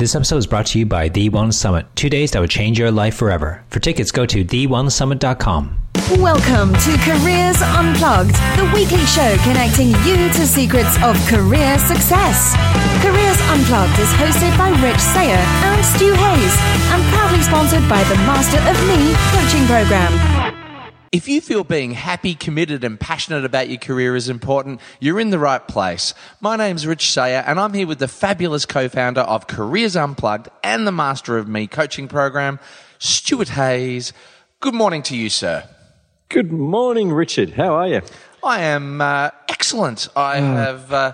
This episode is brought to you by The One Summit, two days that would change your life forever. For tickets, go to thewellnesssummit.com. Welcome to Careers Unplugged, the weekly show connecting you to secrets of career success. Careers Unplugged is hosted by Rich Sayer and Stu Hayes and proudly sponsored by the Master of Me coaching program. If you feel being happy, committed, and passionate about your career is important, you're in the right place. My name's Rich Sayer, and I'm here with the fabulous co founder of Careers Unplugged and the Master of Me coaching program, Stuart Hayes. Good morning to you, sir. Good morning, Richard. How are you? I am uh, excellent. I Hmm. have uh,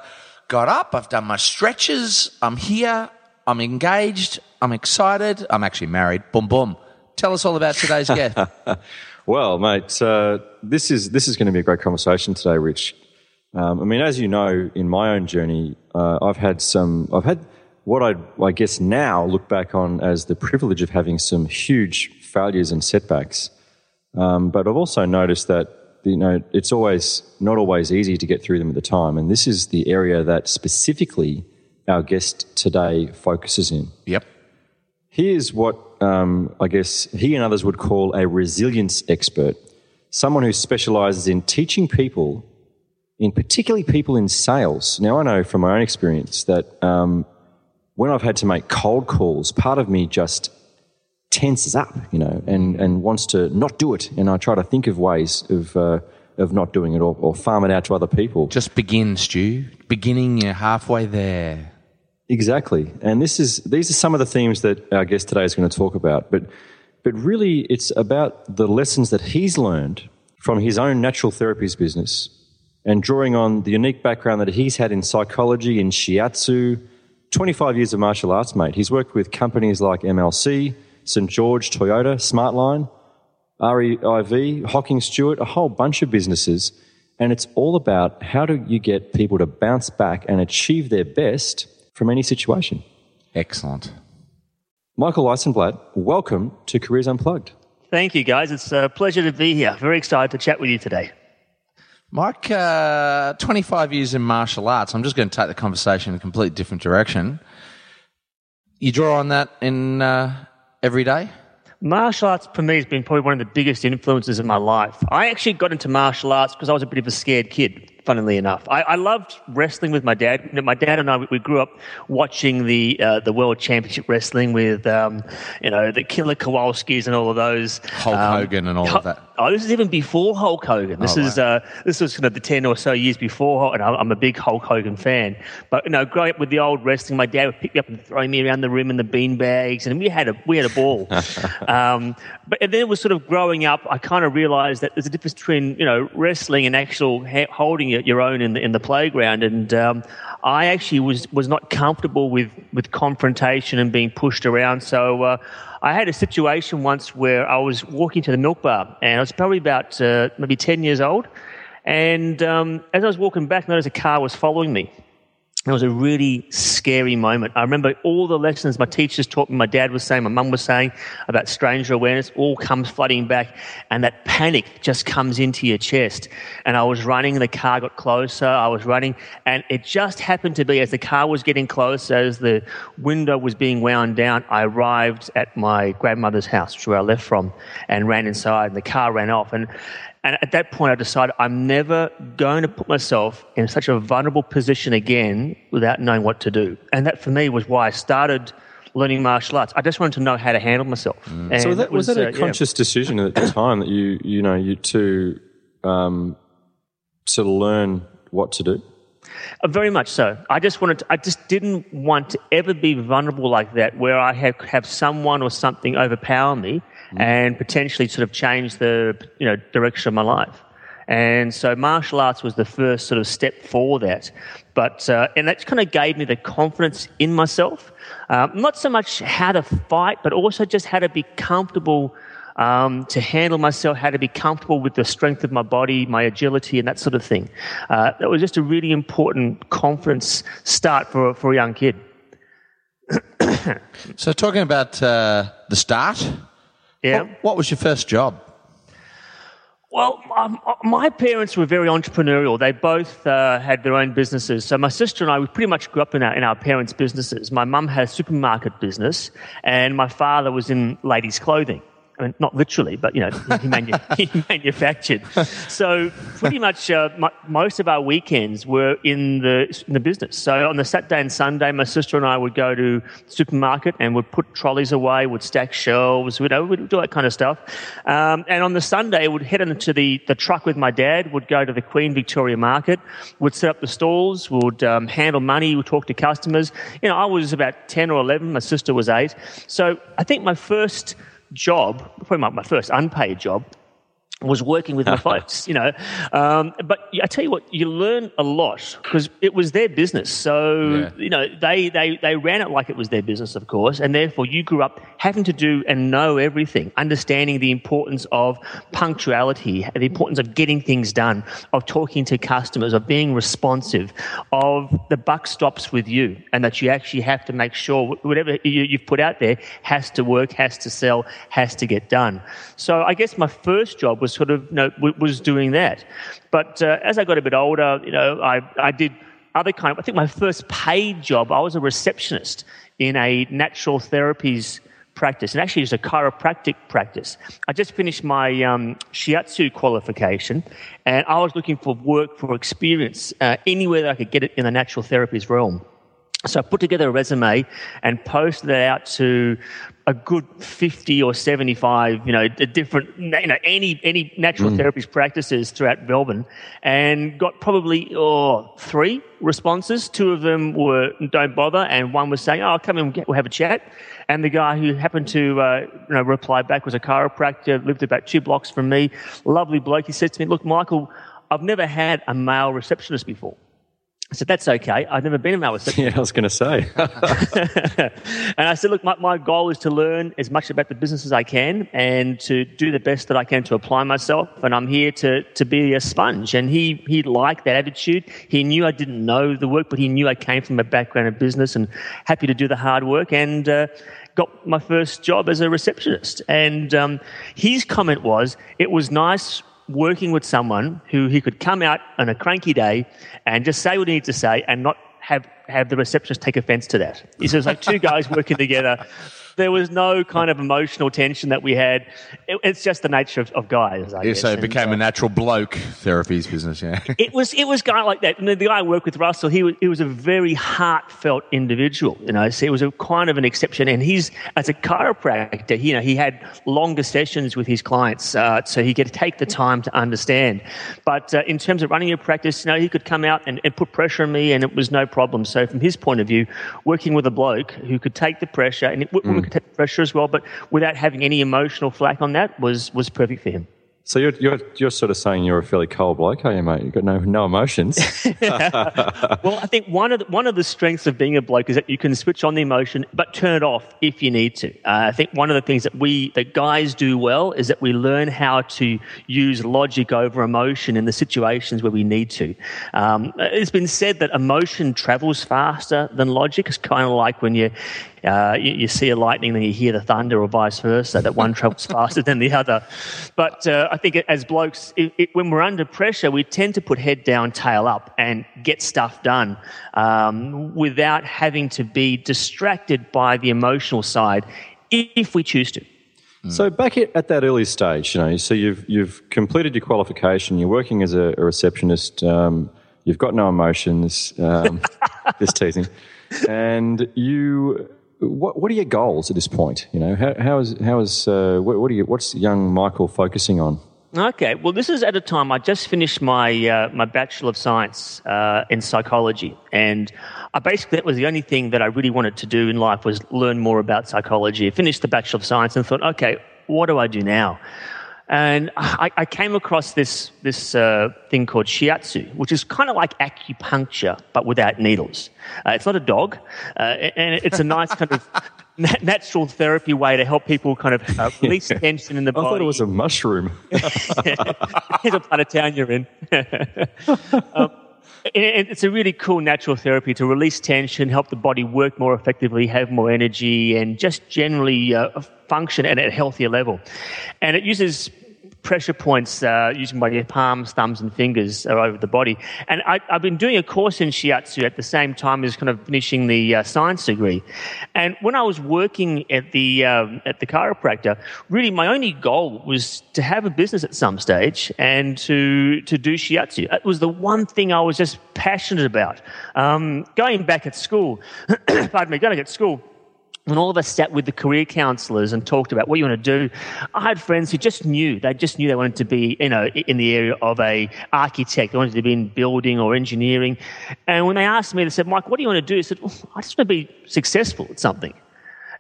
got up, I've done my stretches, I'm here, I'm engaged, I'm excited, I'm actually married. Boom, boom. Tell us all about today's guest. Well, mate, uh, this is this is going to be a great conversation today, Rich. Um, I mean, as you know, in my own journey, uh, I've had some. I've had what I, I guess now look back on as the privilege of having some huge failures and setbacks. Um, but I've also noticed that you know it's always not always easy to get through them at the time, and this is the area that specifically our guest today focuses in. yep. Here's what um, I guess he and others would call a resilience expert someone who specializes in teaching people, in particularly people in sales. Now, I know from my own experience that um, when I've had to make cold calls, part of me just tenses up, you know, and, and wants to not do it. And I try to think of ways of, uh, of not doing it or, or farm it out to other people. Just begin, Stu. Beginning, you're halfway there. Exactly. And this is these are some of the themes that our guest today is going to talk about. But but really it's about the lessons that he's learned from his own natural therapies business and drawing on the unique background that he's had in psychology, in shiatsu, 25 years of martial arts, mate. He's worked with companies like MLC, St. George, Toyota, Smartline, REIV, Hocking Stuart, a whole bunch of businesses. And it's all about how do you get people to bounce back and achieve their best from any situation. Excellent. Michael Licenblat, welcome to Careers Unplugged. Thank you, guys. It's a pleasure to be here. Very excited to chat with you today. Mike, uh, 25 years in martial arts. I'm just going to take the conversation in a completely different direction. You draw on that in uh, every day? Martial arts for me has been probably one of the biggest influences in my life. I actually got into martial arts because I was a bit of a scared kid, funnily enough. I, I loved wrestling with my dad. You know, My dad and I, we, we grew up watching the uh, the World Championship Wrestling with, um, you know, the Killer Kowalskis and all of those. Hulk Um, Hogan and all of that. Oh, this is even before Hulk Hogan. This Oh, is uh, this was kind of the ten or so years before, and I'm I'm a big Hulk Hogan fan. But you know, growing up with the old wrestling, my dad would pick me up and throw me around the room in the bean bags, and we had a we had a ball. um, but and then it was sort of growing up. I kind of realised that there's a difference between you know wrestling and actual ha- holding your own in the in the playground. And um, I actually was was not comfortable with with confrontation and being pushed around. So. Uh, I had a situation once where I was walking to the milk bar, and I was probably about uh, maybe 10 years old. And um, as I was walking back, I noticed a car was following me. It was a really scary moment. I remember all the lessons my teachers taught me, my dad was saying, my mum was saying about stranger awareness, all comes flooding back, and that panic just comes into your chest. And I was running, and the car got closer. I was running, and it just happened to be as the car was getting closer, as the window was being wound down, I arrived at my grandmother's house, which is where I left from, and ran inside, and the car ran off. And and at that point, I decided I'm never going to put myself in such a vulnerable position again without knowing what to do. And that for me was why I started learning martial arts. I just wanted to know how to handle myself. And So that, was, that a uh, yeah. conscious decision at the time that you you know you to um, sort of learn what to do? Uh, very much so. I just wanted. To, I just didn't want to ever be vulnerable like that, where I have have someone or something overpower me and potentially sort of change the you know direction of my life. And so martial arts was the first sort of step for that. But uh, and that kind of gave me the confidence in myself. Um, not so much how to fight, but also just how to be comfortable um, to handle myself, how to be comfortable with the strength of my body, my agility, and that sort of thing. Uh, that was just a really important confidence start for, for a young kid. So, talking about uh, the start, Yeah. what, what was your first job? Well, um, my parents were very entrepreneurial. They both uh, had their own businesses. So my sister and I, we pretty much grew up in our, in our parents' businesses. My mum had a supermarket business, and my father was in ladies' clothing. I mean, not literally, but you know, he, manu- he manufactured. So pretty much uh, my, most of our weekends were in the in the business. So on the Saturday and Sunday, my sister and I would go to supermarket and would put trolleys away, would stack shelves, you know, we'd do that kind of stuff. Um, and on the Sunday, would head into the the truck with my dad, would go to the Queen Victoria Market, would set up the stalls, would um, handle money, would talk to customers. You know, I was about ten or eleven. My sister was eight. So I think my first job, probably my, my first unpaid job, was working with my folks, you know. Um, but I tell you what, you learn a lot because it was their business. So, Yeah. you know, they, they, they ran it like it was their business, of course. And therefore, you grew up having to do and know everything, understanding the importance of punctuality, the importance of getting things done, of talking to customers, of being responsive, of the buck stops with you, and that you actually have to make sure whatever you, you've put out there has to work, has to sell, has to get done. So I guess my first job was sort of, you know, was doing that. But uh, as I got a bit older, you know, I, I did other kind of, I think my first paid job, I was a receptionist in a natural therapies practice, and actually it was a chiropractic practice. I just finished my um, shiatsu qualification, and I was looking for work for experience uh, anywhere that I could get it in the natural therapies realm. So I put together a resume and posted it out to a good 50 or 75, you know, different, you know, any, any natural therapies practices throughout Melbourne and got probably, oh, three responses. Two of them were don't bother and one was saying, oh, come in, we'll have a chat. And the guy who happened to, uh, you know, reply back was a chiropractor, lived about two blocks from me. Lovely bloke. He said to me, look, Michael, I've never had a male receptionist before. I said, that's okay. I've never been male receptionist. Yeah, I was going to say. and I said, look, my, my goal is to learn as much about the business as I can and to do the best that I can to apply myself. And I'm here to, to be a sponge. And he, he liked that attitude. He knew I didn't know the work, but he knew I came from a background of business and happy to do the hard work. And, uh, got my first job as a receptionist. And um, his comment was, it was nice working with someone who he could come out on a cranky day and just say what he needs to say and not have, have the receptionist take offense to that. He says, like two guys working together. There was no kind of emotional tension that we had. It, it's just the nature of, of guys. I Yeah, guess. so it became uh, a natural bloke therapies business, yeah. it was it was kind of like that. And the guy I worked with, Russell, he was, he was a very heartfelt individual. You know, so it was a kind of an exception. And he's as a chiropractor, you know, he had longer sessions with his clients, uh, so he could take the time to understand. But uh, in terms of running a practice, you know, he could come out and, and put pressure on me, and it was no problem. So from his point of view, working with a bloke who could take the pressure and it, women could take pressure as well, but without having any emotional flack on that, was was perfect for him. so you're, you're, you're sort of saying you're a fairly cold bloke, are you, mate? You've got no, no emotions. Well, I think one of the, one of the strengths of being a bloke is that you can switch on the emotion, but turn it off if you need to. Uh, I think one of the things that we that guys do well is that we learn how to use logic over emotion in the situations where we need to. Um, it's been said that emotion travels faster than logic. It's kind of like when you uh, you, you see a lightning, then you hear the thunder, or vice versa. That one travels faster than the other. But uh, I think as blokes, it, it, when we're under pressure, we tend to put head down, tail up, and get stuff done um, without having to be distracted by the emotional side, if we choose to. So back at, at that early stage, you know, so you've you've completed your qualification. You're working as a, a receptionist. Um, you've got no emotions. Um, just teasing. And you, what what are your goals at this point? You know, how how is how is uh, what, are you? What's young Michael focusing on? Okay, well, this is at a time I just finished my uh, my Bachelor of Science uh, in psychology, and I basically that was the only thing that I really wanted to do in life was learn more about psychology. I finished the Bachelor of Science and thought, okay, what do I do now? And I, I came across this this uh, thing called shiatsu, which is kind of like acupuncture but without needles. Uh, it's not a dog, uh, and it's a nice kind of natural therapy way to help people kind of uh, release tension in the I body. I thought it was a mushroom. Here's what part of town you're in. um, it's a really cool natural therapy to release tension, help the body work more effectively, have more energy, and just generally uh, function at a healthier level. And it uses pressure points uh, using your palms, thumbs, and fingers are over the body. And I, have been doing a course in shiatsu at the same time as kind of finishing the uh, science degree. And when I was working at the um, at the chiropractor, really my only goal was to have a business at some stage and to to do shiatsu. It was the one thing I was just passionate about. Um, going back at school, pardon me, going back at school when all of us sat with the career counselors and talked about what you want to do, I had friends who just knew, they just knew they wanted to be, you know, in the area of a architect. They wanted to be in building or engineering. And when they asked me, they said, Mike, what do you want to do? I said, well, I just want to be successful at something.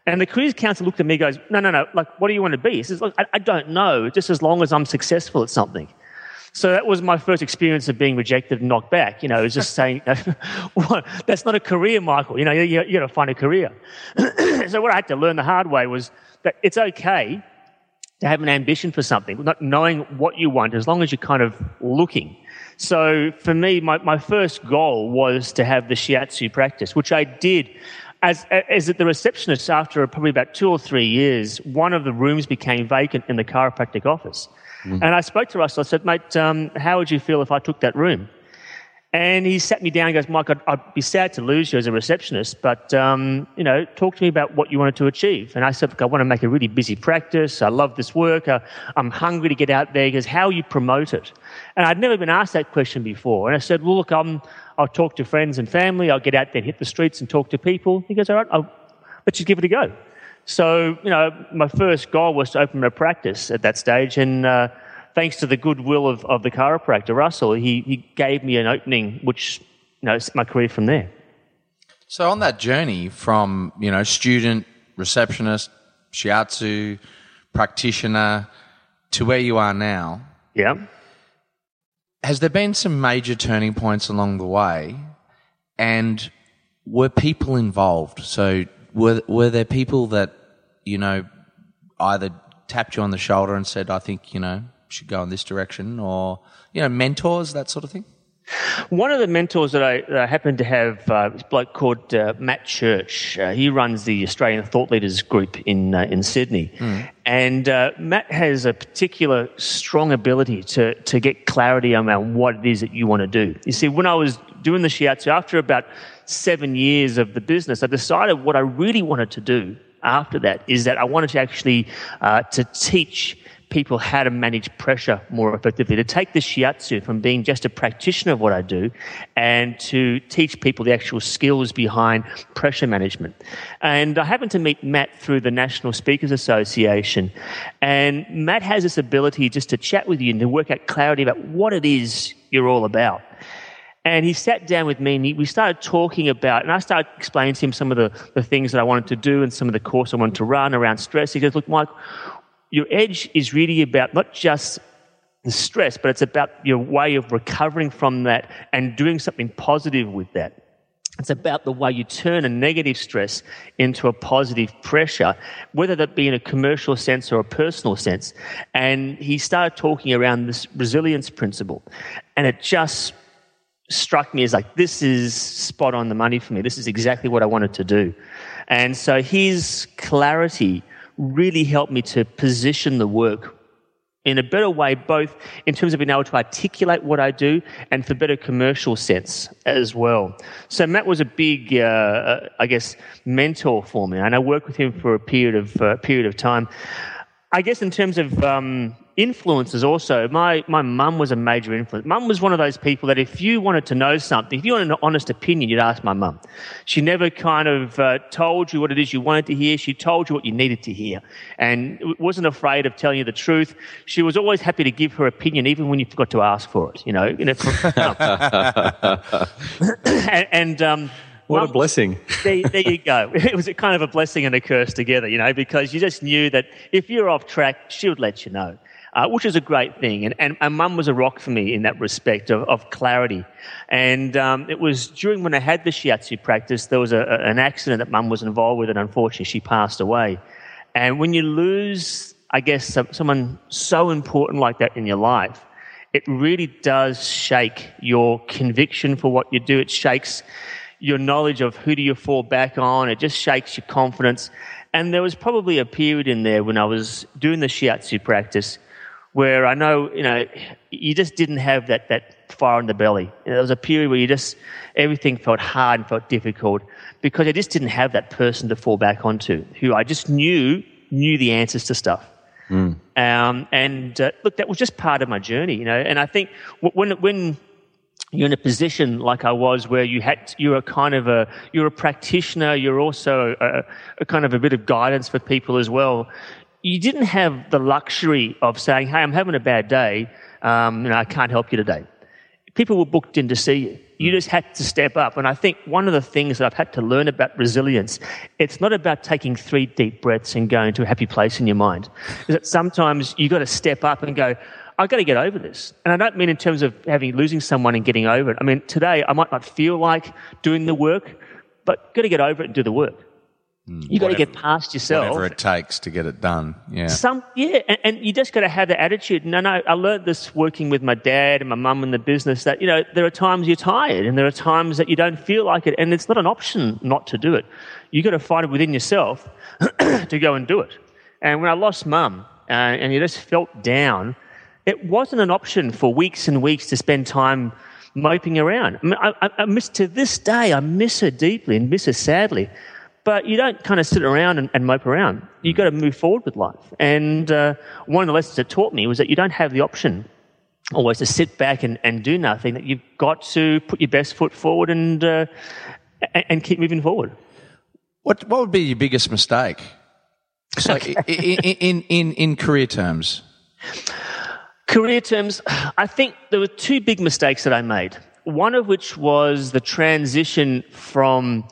And the careers counselor looked at me and goes, no, no, no, like, what do you want to be? He says, look, I, I don't know, just as long as I'm successful at something. So that was my first experience of being rejected and knocked back. You know, it was just saying, well, that's not a career, Michael. You know, you, you got to find a career. so what I had to learn the hard way was that it's okay to have an ambition for something, not knowing what you want, as long as you're kind of looking. So for me, my, my first goal was to have the shiatsu practice, which I did. As, as at the receptionist, after probably about two or three years, one of the rooms became vacant in the chiropractic office. Mm. And I spoke to Russell. I said, mate, um, how would you feel if I took that room? And he sat me down and goes, Mike, I'd, I'd be sad to lose you as a receptionist, but, um, you know, talk to me about what you wanted to achieve. And I said, look, I want to make a really busy practice. I love this work. Uh, I'm hungry to get out there. He goes, how you promote it? And I'd never been asked that question before. And I said, well, look, I'm, I'll talk to friends and family. I'll get out there and hit the streets and talk to people. He goes, all right, I'll, let's just give it a go. So, you know, my first goal was to open a practice at that stage. And, uh, thanks to the goodwill of, of the chiropractor, Russell, he, he gave me an opening, which, you know, my career from there. So on that journey from, you know, student, receptionist, shiatsu, practitioner, to where you are now. Yeah. Has there been some major turning points along the way? And were people involved? So were, were there people that, you know, either tapped you on the shoulder and said, I think, you know, should go in this direction, or you know, mentors, that sort of thing? One of the mentors that I, that I happen to have uh, is a bloke called uh, Matt Church. Uh, he runs the Australian Thought Leaders Group in uh, in Sydney, mm. and uh, Matt has a particular strong ability to to get clarity around what it is that you want to do. You see, when I was doing the shiatsu, after about seven years of the business, I decided what I really wanted to do after that is that I wanted to actually uh, to teach people how to manage pressure more effectively, to take the shiatsu from being just a practitioner of what I do and to teach people the actual skills behind pressure management. And I happened to meet Matt through the National Speakers Association. And Matt has this ability just to chat with you and to work out clarity about what it is you're all about. And he sat down with me and he, we started talking about, and I started explaining to him some of the, the things that I wanted to do and some of the course I wanted to run around stress. He goes, Look, Mike, your edge is really about not just the stress, but it's about your way of recovering from that and doing something positive with that. It's about the way you turn a negative stress into a positive pressure, whether that be in a commercial sense or a personal sense. And he started talking around this resilience principle. And it just struck me as like, this is spot on the money for me. This is exactly what I wanted to do. And so his clarity really helped me to position the work in a better way, both in terms of being able to articulate what I do and for better commercial sense as well. So Matt was a big, uh, uh, I guess, mentor for me, and I worked with him for a period of uh, period of time. I guess in terms of um, influences also, my, my mum was a major influence. Mum was one of those people that if you wanted to know something, if you wanted an honest opinion, you'd ask my mum. She never kind of uh, told you what it is you wanted to hear. She told you what you needed to hear and wasn't afraid of telling you the truth. She was always happy to give her opinion even when you forgot to ask for it, you know. and, and um, what a blessing. there, there, you go. It was kind of a blessing and a curse together, you know, because you just knew that if you're off track, she would let you know uh, which is a great thing. And, and, and mum was a rock for me in that respect of, of clarity. And um, it was during when I had the shiatsu practice, there was a, an accident that mum was involved with, and unfortunately she passed away. And when you lose, I guess, someone so important like that in your life, it really does shake your conviction for what you do. It shakes your knowledge of who do you fall back on. It just shakes your confidence. And there was probably a period in there when I was doing the shiatsu practice where I know, you know, you just didn't have that, that fire in the belly. You know, there was a period where you just, everything felt hard and felt difficult because I just didn't have that person to fall back onto who I just knew, knew the answers to stuff. Mm. Um, and uh, look, that was just part of my journey, you know, and I think when, when, you're in a position like I was where you had, you're a kind of a, you're a practitioner, you're also a, a kind of a bit of guidance for people as well you didn't have the luxury of saying, "Hey, I'm having a bad day. Um, you know, I can't help you today." People were booked in to see you. You just had to step up. And I think one of the things that I've had to learn about resilience, it's not about taking three deep breaths and going to a happy place in your mind. Is that sometimes you've got to step up and go, I've got to get over this. And I don't mean in terms of having losing someone and getting over it. I mean, today I might not feel like doing the work, but got to get over it and do the work. Mm, you got to get past yourself. Whatever it takes to get it done. Yeah. Some, yeah, and, and you just got to have the attitude. No, no, I learned this working with my dad and my mum in the business that you know there are times you're tired and there are times that you don't feel like it, and it's not an option not to do it. You got to find it within yourself to go and do it. And when I lost mum uh, and you just felt down, it wasn't an option for weeks and weeks to spend time moping around. I, mean, I, I miss to this day. I miss her deeply and miss her sadly. But you don't kind of sit around and, and mope around. You've got to move forward with life. And uh, one of the lessons it taught me was that you don't have the option always to sit back and, and do nothing, that you've got to put your best foot forward and, uh, and, and keep moving forward. What, what would be your biggest mistake? So, okay. in, in, in, in career terms? Career terms, I think there were two big mistakes that I made. One of which was the transition from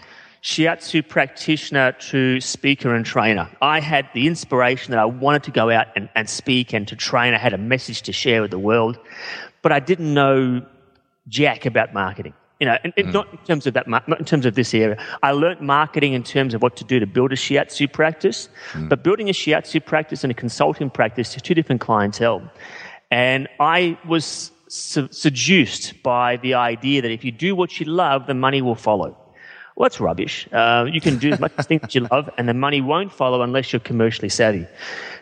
shiatsu practitioner to speaker and trainer. I had the inspiration that I wanted to go out and, and speak and to train. I had a message to share with the world, but I didn't know jack about marketing. You know, and, and mm. not in terms of that, not in terms of this area. I learnt marketing in terms of what to do to build a shiatsu practice, mm. but building a shiatsu practice and a consulting practice are two different clientele. And I was seduced by the idea that if you do what you love, the money will follow. Well, that's rubbish. Uh, you can do as much things you love, and the money won't follow unless you're commercially savvy.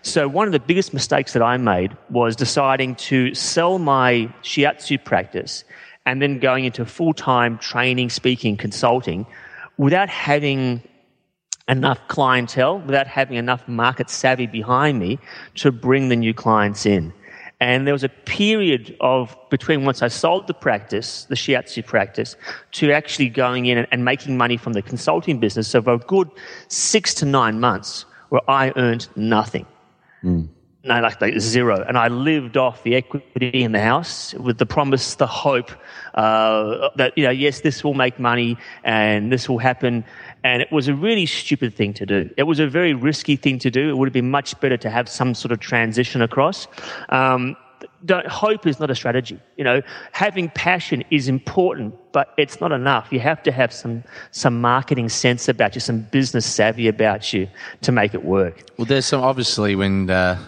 So, one of the biggest mistakes that I made was deciding to sell my shiatsu practice and then going into full time training, speaking, consulting without having enough clientele, without having enough market savvy behind me to bring the new clients in. And there was a period of between once I sold the practice, the shiatsu practice, to actually going in and, and making money from the consulting business of a good six to nine months where I earned nothing. Mm. No, like, like, zero. And I lived off the equity in the house with the promise, the hope uh, that, you know, yes, this will make money and this will happen. And it was a really stupid thing to do. It was a very risky thing to do. It would have been much better to have some sort of transition across. Um, hope is not a strategy. You know, having passion is important, but it's not enough. You have to have some some marketing sense about you, some business savvy about you to make it work. Well, there's some obviously when. Uh,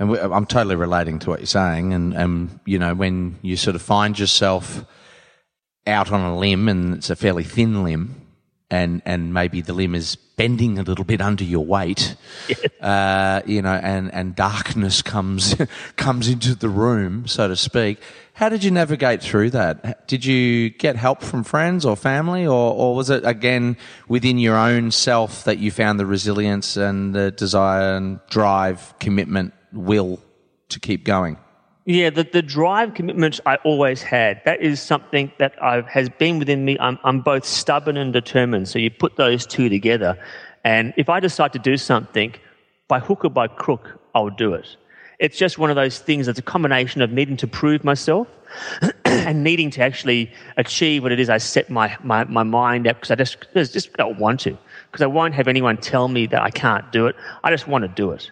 and I'm totally relating to what you're saying, and, and you know when you sort of find yourself out on a limb, and it's a fairly thin limb, and and maybe the limb is bending a little bit under your weight, uh, you know, and and darkness comes comes into the room, so to speak. How did you navigate through that? Did you get help from friends or family, or or was it again within your own self that you found the resilience and the desire and drive, commitment, will to keep going? Yeah, the, the drive commitment I always had. That is something that I've, has been within me. I'm, I'm both stubborn and determined. So you put those two together. And if I decide to do something, by hook or by crook, I'll do it. It's just one of those things that's a combination of needing to prove myself and needing to actually achieve what it is I set my, my, my mind at because I just, I just don't want to. Because I won't have anyone tell me that I can't do it. I just want to do it.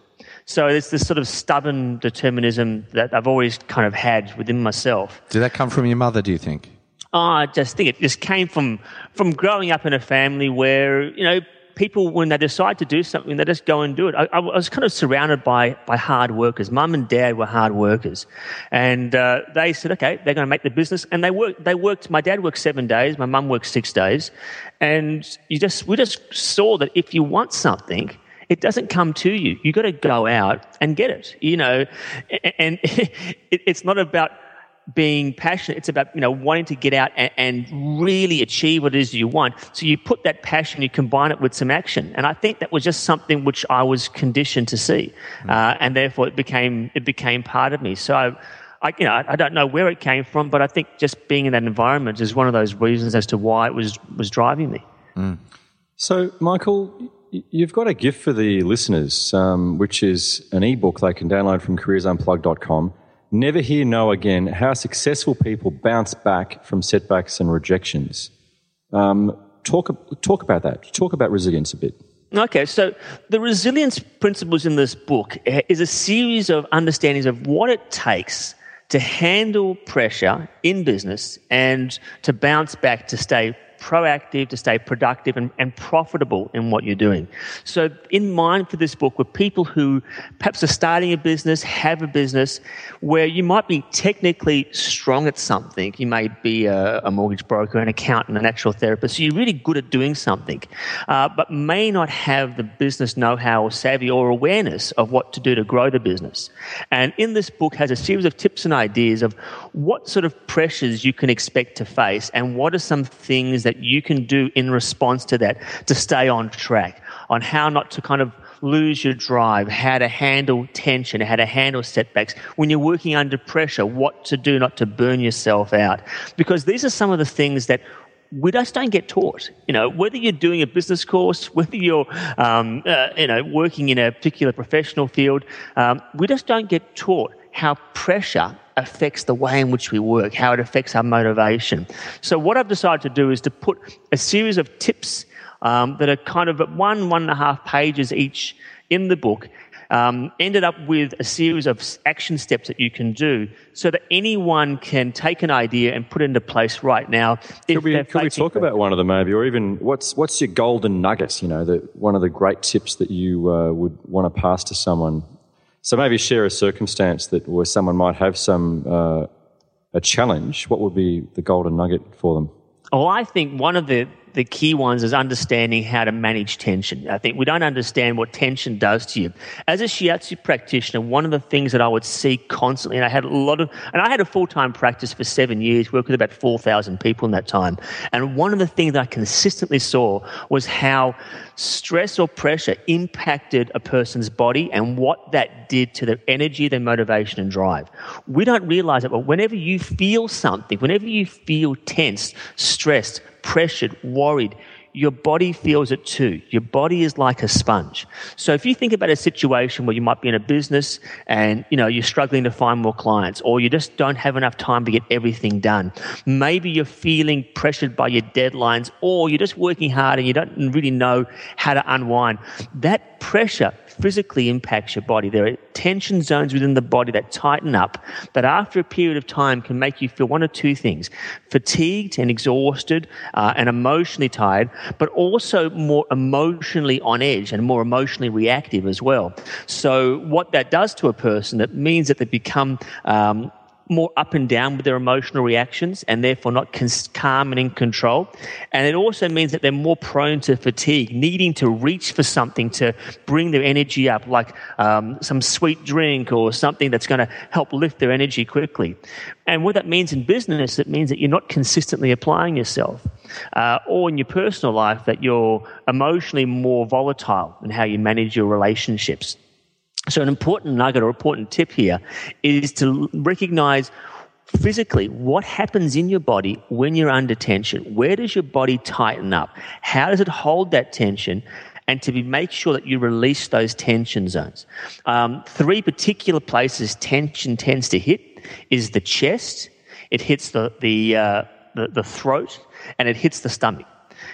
So it's this sort of stubborn determinism that I've always kind of had within myself. Did that come from your mother, do you think? Oh, I just think it just came from, from growing up in a family where, you know, people, when they decide to do something, they just go and do it. I, I was kind of surrounded by, by hard workers. Mum and dad were hard workers. And uh, they said, okay, they're going to make the business. And they worked, they worked, my dad worked seven days, my mum worked six days. And you just, we just saw that if you want something, It doesn't come to you. You've got to go out and get it, you know. And it's not about being passionate. It's about, you know, wanting to get out and, and, really achieve what it is you want. So you put that passion, you combine it with some action. And I think that was just something which I was conditioned to see. Mm. Uh, and therefore it became, it became part of me. So I, I, you know, I don't know where it came from, but I think just being in that environment is one of those reasons as to why it was, was driving me. Mm. So, Michael, you've got a gift for the listeners, um, which is an ebook they can download from careersunplugged.com. Never Hear No Again How Successful People Bounce Back from Setbacks and Rejections. Um, talk, talk about that. Talk about resilience a bit. Okay, so the resilience principles in this book eh, is a series of understandings of what it takes to handle pressure in business and to bounce back to stay proactive, to stay productive and, and profitable in what you're doing. So, in mind for this book were people who perhaps are starting a business, have a business, where you might be technically strong at something. You may be a, a mortgage broker, an accountant, a natural therapist. So, you're really good at doing something, uh, but may not have the business know how or savvy or awareness of what to do to grow the business. And in this book has a series of tips and ideas of what sort of pressures you can expect to face and what are some things that you can do in response to that to stay on track on how not to kind of lose your drive, how to handle tension, how to handle setbacks. When you're working under pressure, what to do not to burn yourself out. Because these are some of the things that we just don't get taught. You know, whether you're doing a business course, whether you're, um, uh, you know, working in a particular professional field, um, we just don't get taught how pressure affects the way in which we work, how it affects our motivation. So, what I've decided to do is to put a series of tips um, that are kind of one, one and a half pages each in the book. Um, ended up with a series of action steps that you can do so that anyone can take an idea and put it into place right now. Could we, could we talk about one of them maybe, or even what's, what's your golden nugget, you know, the, one of the great tips that you uh, would want to pass to someone so maybe share a circumstance that where someone might have some uh, a challenge. What would be the golden nugget for them? Well, I think one of the the key ones is understanding how to manage tension. I think we don't understand what tension does to you. As a shiatsu practitioner, one of the things that I would see constantly, and I had a lot of, and I had a full time practice for seven years, worked with about 4,000 people in that time. And one of the things that I consistently saw was how stress or pressure impacted a person's body and what that did to their energy, their motivation, and drive. We don't realize it, but whenever you feel something, whenever you feel tense, stressed, pressured, worried, your body feels it too. Your body is like a sponge. So if you think about a situation where you might be in a business and, you know, you're struggling to find more clients or you just don't have enough time to get everything done. Maybe you're feeling pressured by your deadlines or you're just working hard and you don't really know how to unwind. That pressure physically impacts your body. There are tension zones within the body that tighten up that after a period of time can make you feel one or two things fatigued and exhausted uh, and emotionally tired, but also more emotionally on edge and more emotionally reactive as well. So, what that does to a person, it means that they become um, more up and down with their emotional reactions and therefore not cons- calm and in control. And it also means that they're more prone to fatigue, needing to reach for something to bring their energy up, like um, some sweet drink or something that's going to help lift their energy quickly. And what that means in business, it means that you're not consistently applying yourself. Uh, or in your personal life, that you're emotionally more volatile in how you manage your relationships. So, an important nugget or important tip here is to recognize physically what happens in your body when you're under tension. Where does your body tighten up? How does it hold that tension? And to be, make sure that you release those tension zones. Um, three particular places tension tends to hit is the chest, it hits the, the, uh, the, the throat, and it hits the stomach.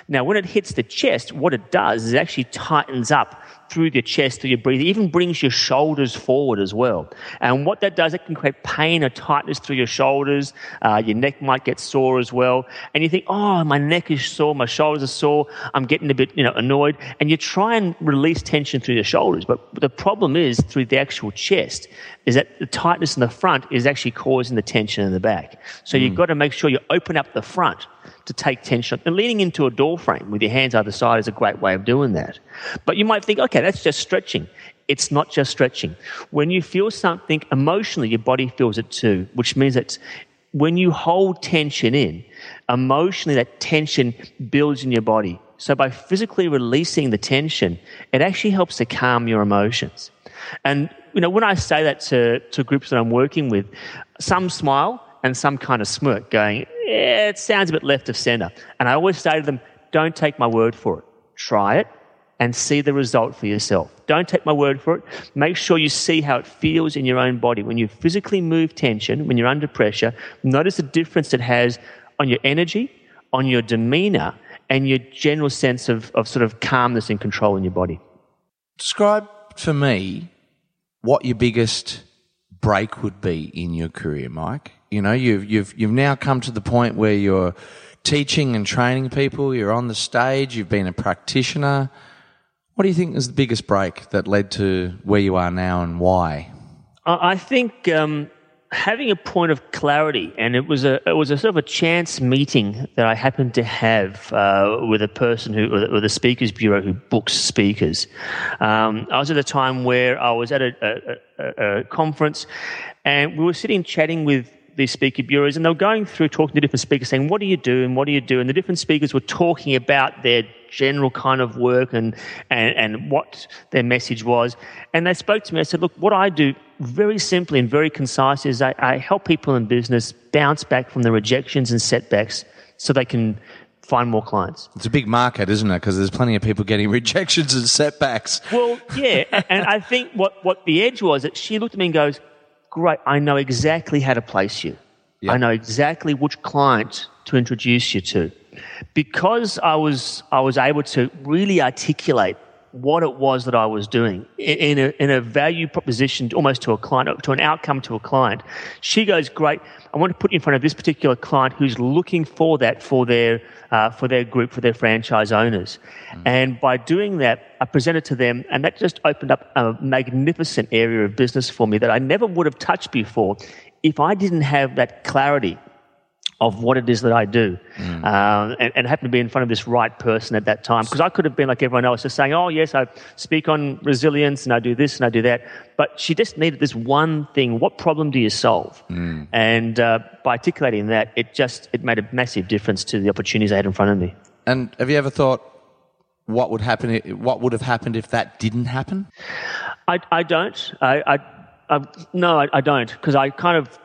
Now, when it hits the chest, what it does is it actually tightens up through your chest, through your breathing. It even brings your shoulders forward as well. And what that does, it can create pain or tightness through your shoulders. Uh, your neck might get sore as well. And you think, oh, my neck is sore, my shoulders are sore, I'm getting a bit, you know, annoyed. And you try and release tension through your shoulders. But the problem is through the actual chest is that the tightness in the front is actually causing the tension in the back. So mm. you've got to make sure you open up the front to take tension. And leaning into a door frame with your hands either side is a great way of doing that. But you might think, okay, that's just stretching. It's not just stretching. When you feel something emotionally, your body feels it too, which means that when you hold tension in, emotionally that tension builds in your body. So by physically releasing the tension, it actually helps to calm your emotions. And you know, when I say that to, to groups that I'm working with, some smile and some kind of smirk, going, yeah, it sounds a bit left of center. And I always say to them, don't take my word for it. Try it and see the result for yourself. Don't take my word for it. Make sure you see how it feels in your own body. When you physically move tension, when you're under pressure, notice the difference it has on your energy, on your demeanor, and your general sense of, of sort of calmness and control in your body. Describe for me what your biggest break would be in your career, Mike. You know, you've you've you've now come to the point where you're teaching and training people. You're on the stage. You've been a practitioner. What do you think is the biggest break that led to where you are now, and why? I think um, having a point of clarity, and it was a it was a sort of a chance meeting that I happened to have uh, with a person who, with a speakers bureau who books speakers. Um, I was at a time where I was at a, a, a, conference, and we were sitting chatting with these speaker bureaus, and they were going through talking to different speakers, saying, "What do you do?" and "What do you do?" And the different speakers were talking about their general kind of work and and, and what their message was. And they spoke to me. I said, "Look, what I do very simply and very concise is I, I help people in business bounce back from the rejections and setbacks, so they can." Find more clients. It's a big market, isn't it? Because there's plenty of people getting rejections and setbacks. Well, yeah, and I think what, what the edge was that she looked at me and goes, great, I know exactly how to place you. Yeah. I know exactly which client to introduce you to. Because I was, I was able to really articulate what it was that I was doing in a, in a value proposition almost to a client, to an outcome to a client. She goes, great, I want to put you in front of this particular client who's looking for that for their, uh, for their group, for their franchise owners. Mm. And by doing that, I presented to them, and that just opened up a magnificent area of business for me that I never would have touched before if I didn't have that clarity of what it is that I do, mm. um, and, and happen to be in front of this right person at that time. Because I could have been like everyone else, just saying, "Oh yes, I speak on resilience and I do this and I do that." But she just needed this one thing. What problem do you solve? Mm. And uh, by articulating that, it just it made a massive difference to the opportunities I had in front of me. And have you ever thought what would happen? What would have happened if that didn't happen? I, I don't. I, I, I no, I, I don't because I kind of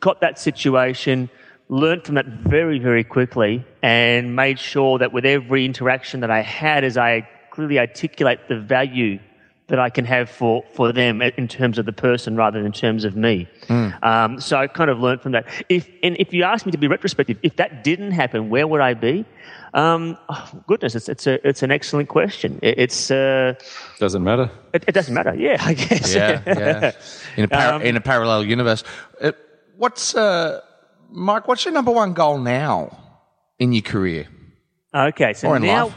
got that situation learned from that very, very quickly and made sure that with every interaction that I had, as I clearly articulate the value that I can have for, for them in terms of the person rather than in terms of me. Mm. Um, so I kind of learned from that. If, and if you ask me to be retrospective, if that didn't happen, where would I be? Um, oh, goodness, it's, it's, a, it's an excellent question. It, it's uh, doesn't matter. It, it, doesn't matter. Yeah, I guess. Yeah, yeah. In a, par- um, in a parallel universe, it, what's uh, Mike, what's your number one goal now in your career? Okay, so now, life?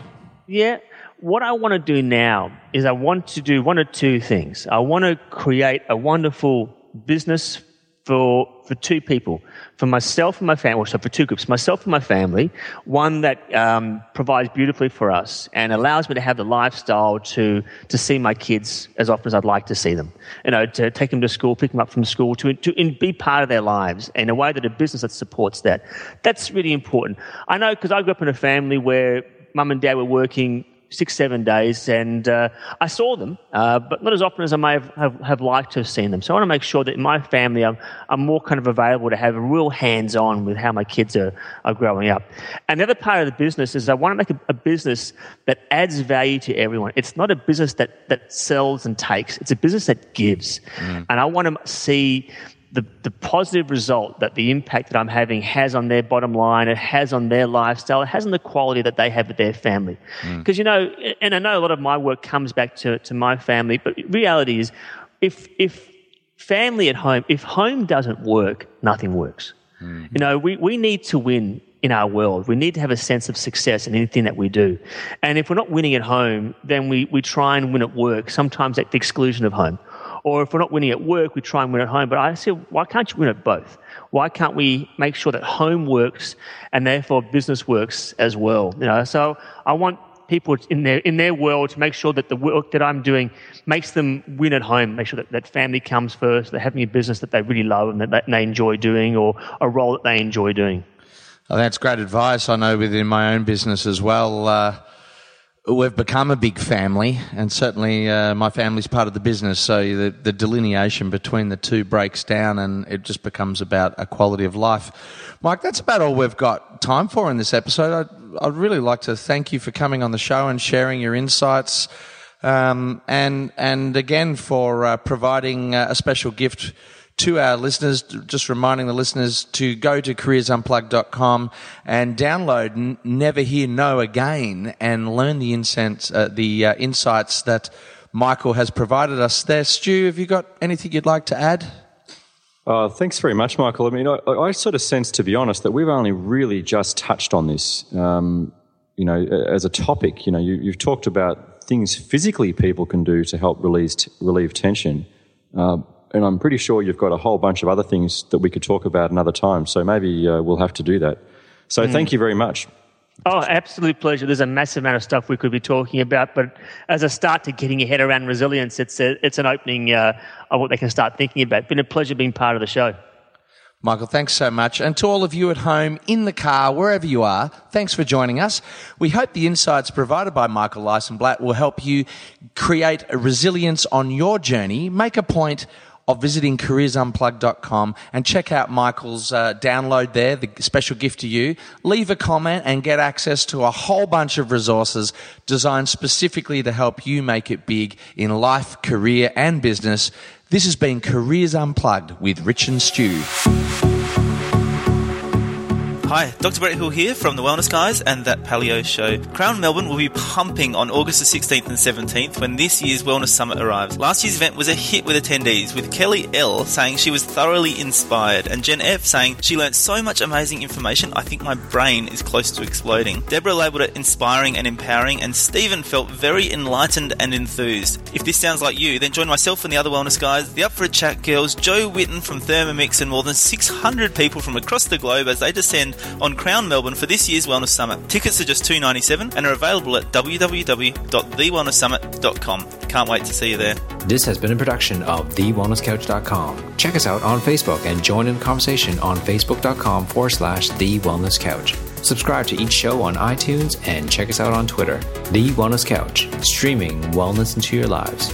yeah, what I want to do now is I want to do one or two things. I want to create a wonderful business for for two people, for myself and my family. So for two groups, myself and my family. One that um, provides beautifully for us and allows me to have the lifestyle to to see my kids as often as I'd like to see them. You know, to take them to school, pick them up from school, to to in, be part of their lives in a way that a business that supports that. That's really important. I know because I grew up in a family where mum and dad were working six, seven days, and uh, I saw them, uh, but not as often as I may have, have, have, liked to have seen them. So I want to make sure that in my family, I'm, I'm more kind of available to have real hands on with how my kids are, are growing up. And the other part of the business is I want to make a, a business that adds value to everyone. It's not a business that, that sells and takes, it's a business that gives. Mm. And I want to see the, the positive result that the impact that I'm having has on their bottom line, it has on their lifestyle, it has on the quality that they have with their family. Because, mm. you know, and I know a lot of my work comes back to, to my family, but reality is if, if family at home, if home doesn't work, nothing works. Mm. You know, we, we need to win in our world. We need to have a sense of success in anything that we do. And if we're not winning at home, then we, we try and win at work, sometimes at the exclusion of home Or if we're not winning at work, we try and win at home. But I said, why can't you win at both? Why can't we make sure that home works and therefore business works as well? You know, so I want people in their in their world to make sure that the work that I'm doing makes them win at home. Make sure that, that family comes first. They're having a business that they really love and that they enjoy doing, or a role that they enjoy doing. That's great advice. I know within my own business as well. Uh, we've become a big family, and certainly uh, my family's part of the business. So the, the delineation between the two breaks down, and it just becomes about a quality of life. Mike, that's about all we've got time for in this episode. I'd, I'd really like to thank you for coming on the show and sharing your insights, um, and and again for uh, providing uh, a special gift to our listeners, just reminding the listeners to go to careersunplugged.com and download Never Hear No Again and learn the, incense, uh, the uh, insights that Michael has provided us there. Stu, have you got anything you'd like to add? Uh, thanks very much, Michael. I mean, I, I, sort of sense, to be honest, that we've only really just touched on this. Um, you know, as a topic, you know, you, have talked about things physically people can do to help release, relieve tension. Uh, and I'm pretty sure you've got a whole bunch of other things that we could talk about another time. So maybe uh, we'll have to do that. So mm. thank you very much. Oh, absolute pleasure. There's a massive amount of stuff we could be talking about, but as a start to getting your head around resilience, it's a, it's an opening uh, of what they can start thinking about. Been a pleasure being part of the show. Michael, thanks so much. And to all of you at home, in the car, wherever you are, thanks for joining us. We hope the insights provided by Michael Licenblat will help you create a resilience on your journey. Make a point of visiting careersunplugged.com and check out Michael's uh, download there, the special gift to you. Leave a comment and get access to a whole bunch of resources designed specifically to help you make it big in life, career, and business. This has been Careers Unplugged with Rich and Stu. Hi, Dr. Brett Hill here from the Wellness Guys and That Paleo Show. Crown Melbourne will be pumping on August the 16th and 17th when this year's Wellness Summit arrives. Last year's event was a hit with attendees, with Kelly L saying she was thoroughly inspired and Jen F saying she learned so much amazing information, I think my brain is close to exploding. Deborah labelled it inspiring and empowering, and Stephen felt very enlightened and enthused. If this sounds like you, then join myself and the other Wellness Guys, the Up for a Chat girls, Joe Witten from Thermomix, and more than 600 people from across the globe as they descend on Crown Melbourne for this year's Wellness Summit. Tickets are just $2.97 and are available at www.thewellnesssummit.com. Can't wait to see you there. This has been a production of TheWellnessCouch.com. Check us out on Facebook and join in the conversation on Facebook.com forward slash The Wellness Couch. Subscribe to each show on iTunes and check us out on Twitter. The Wellness Couch, streaming wellness into your lives.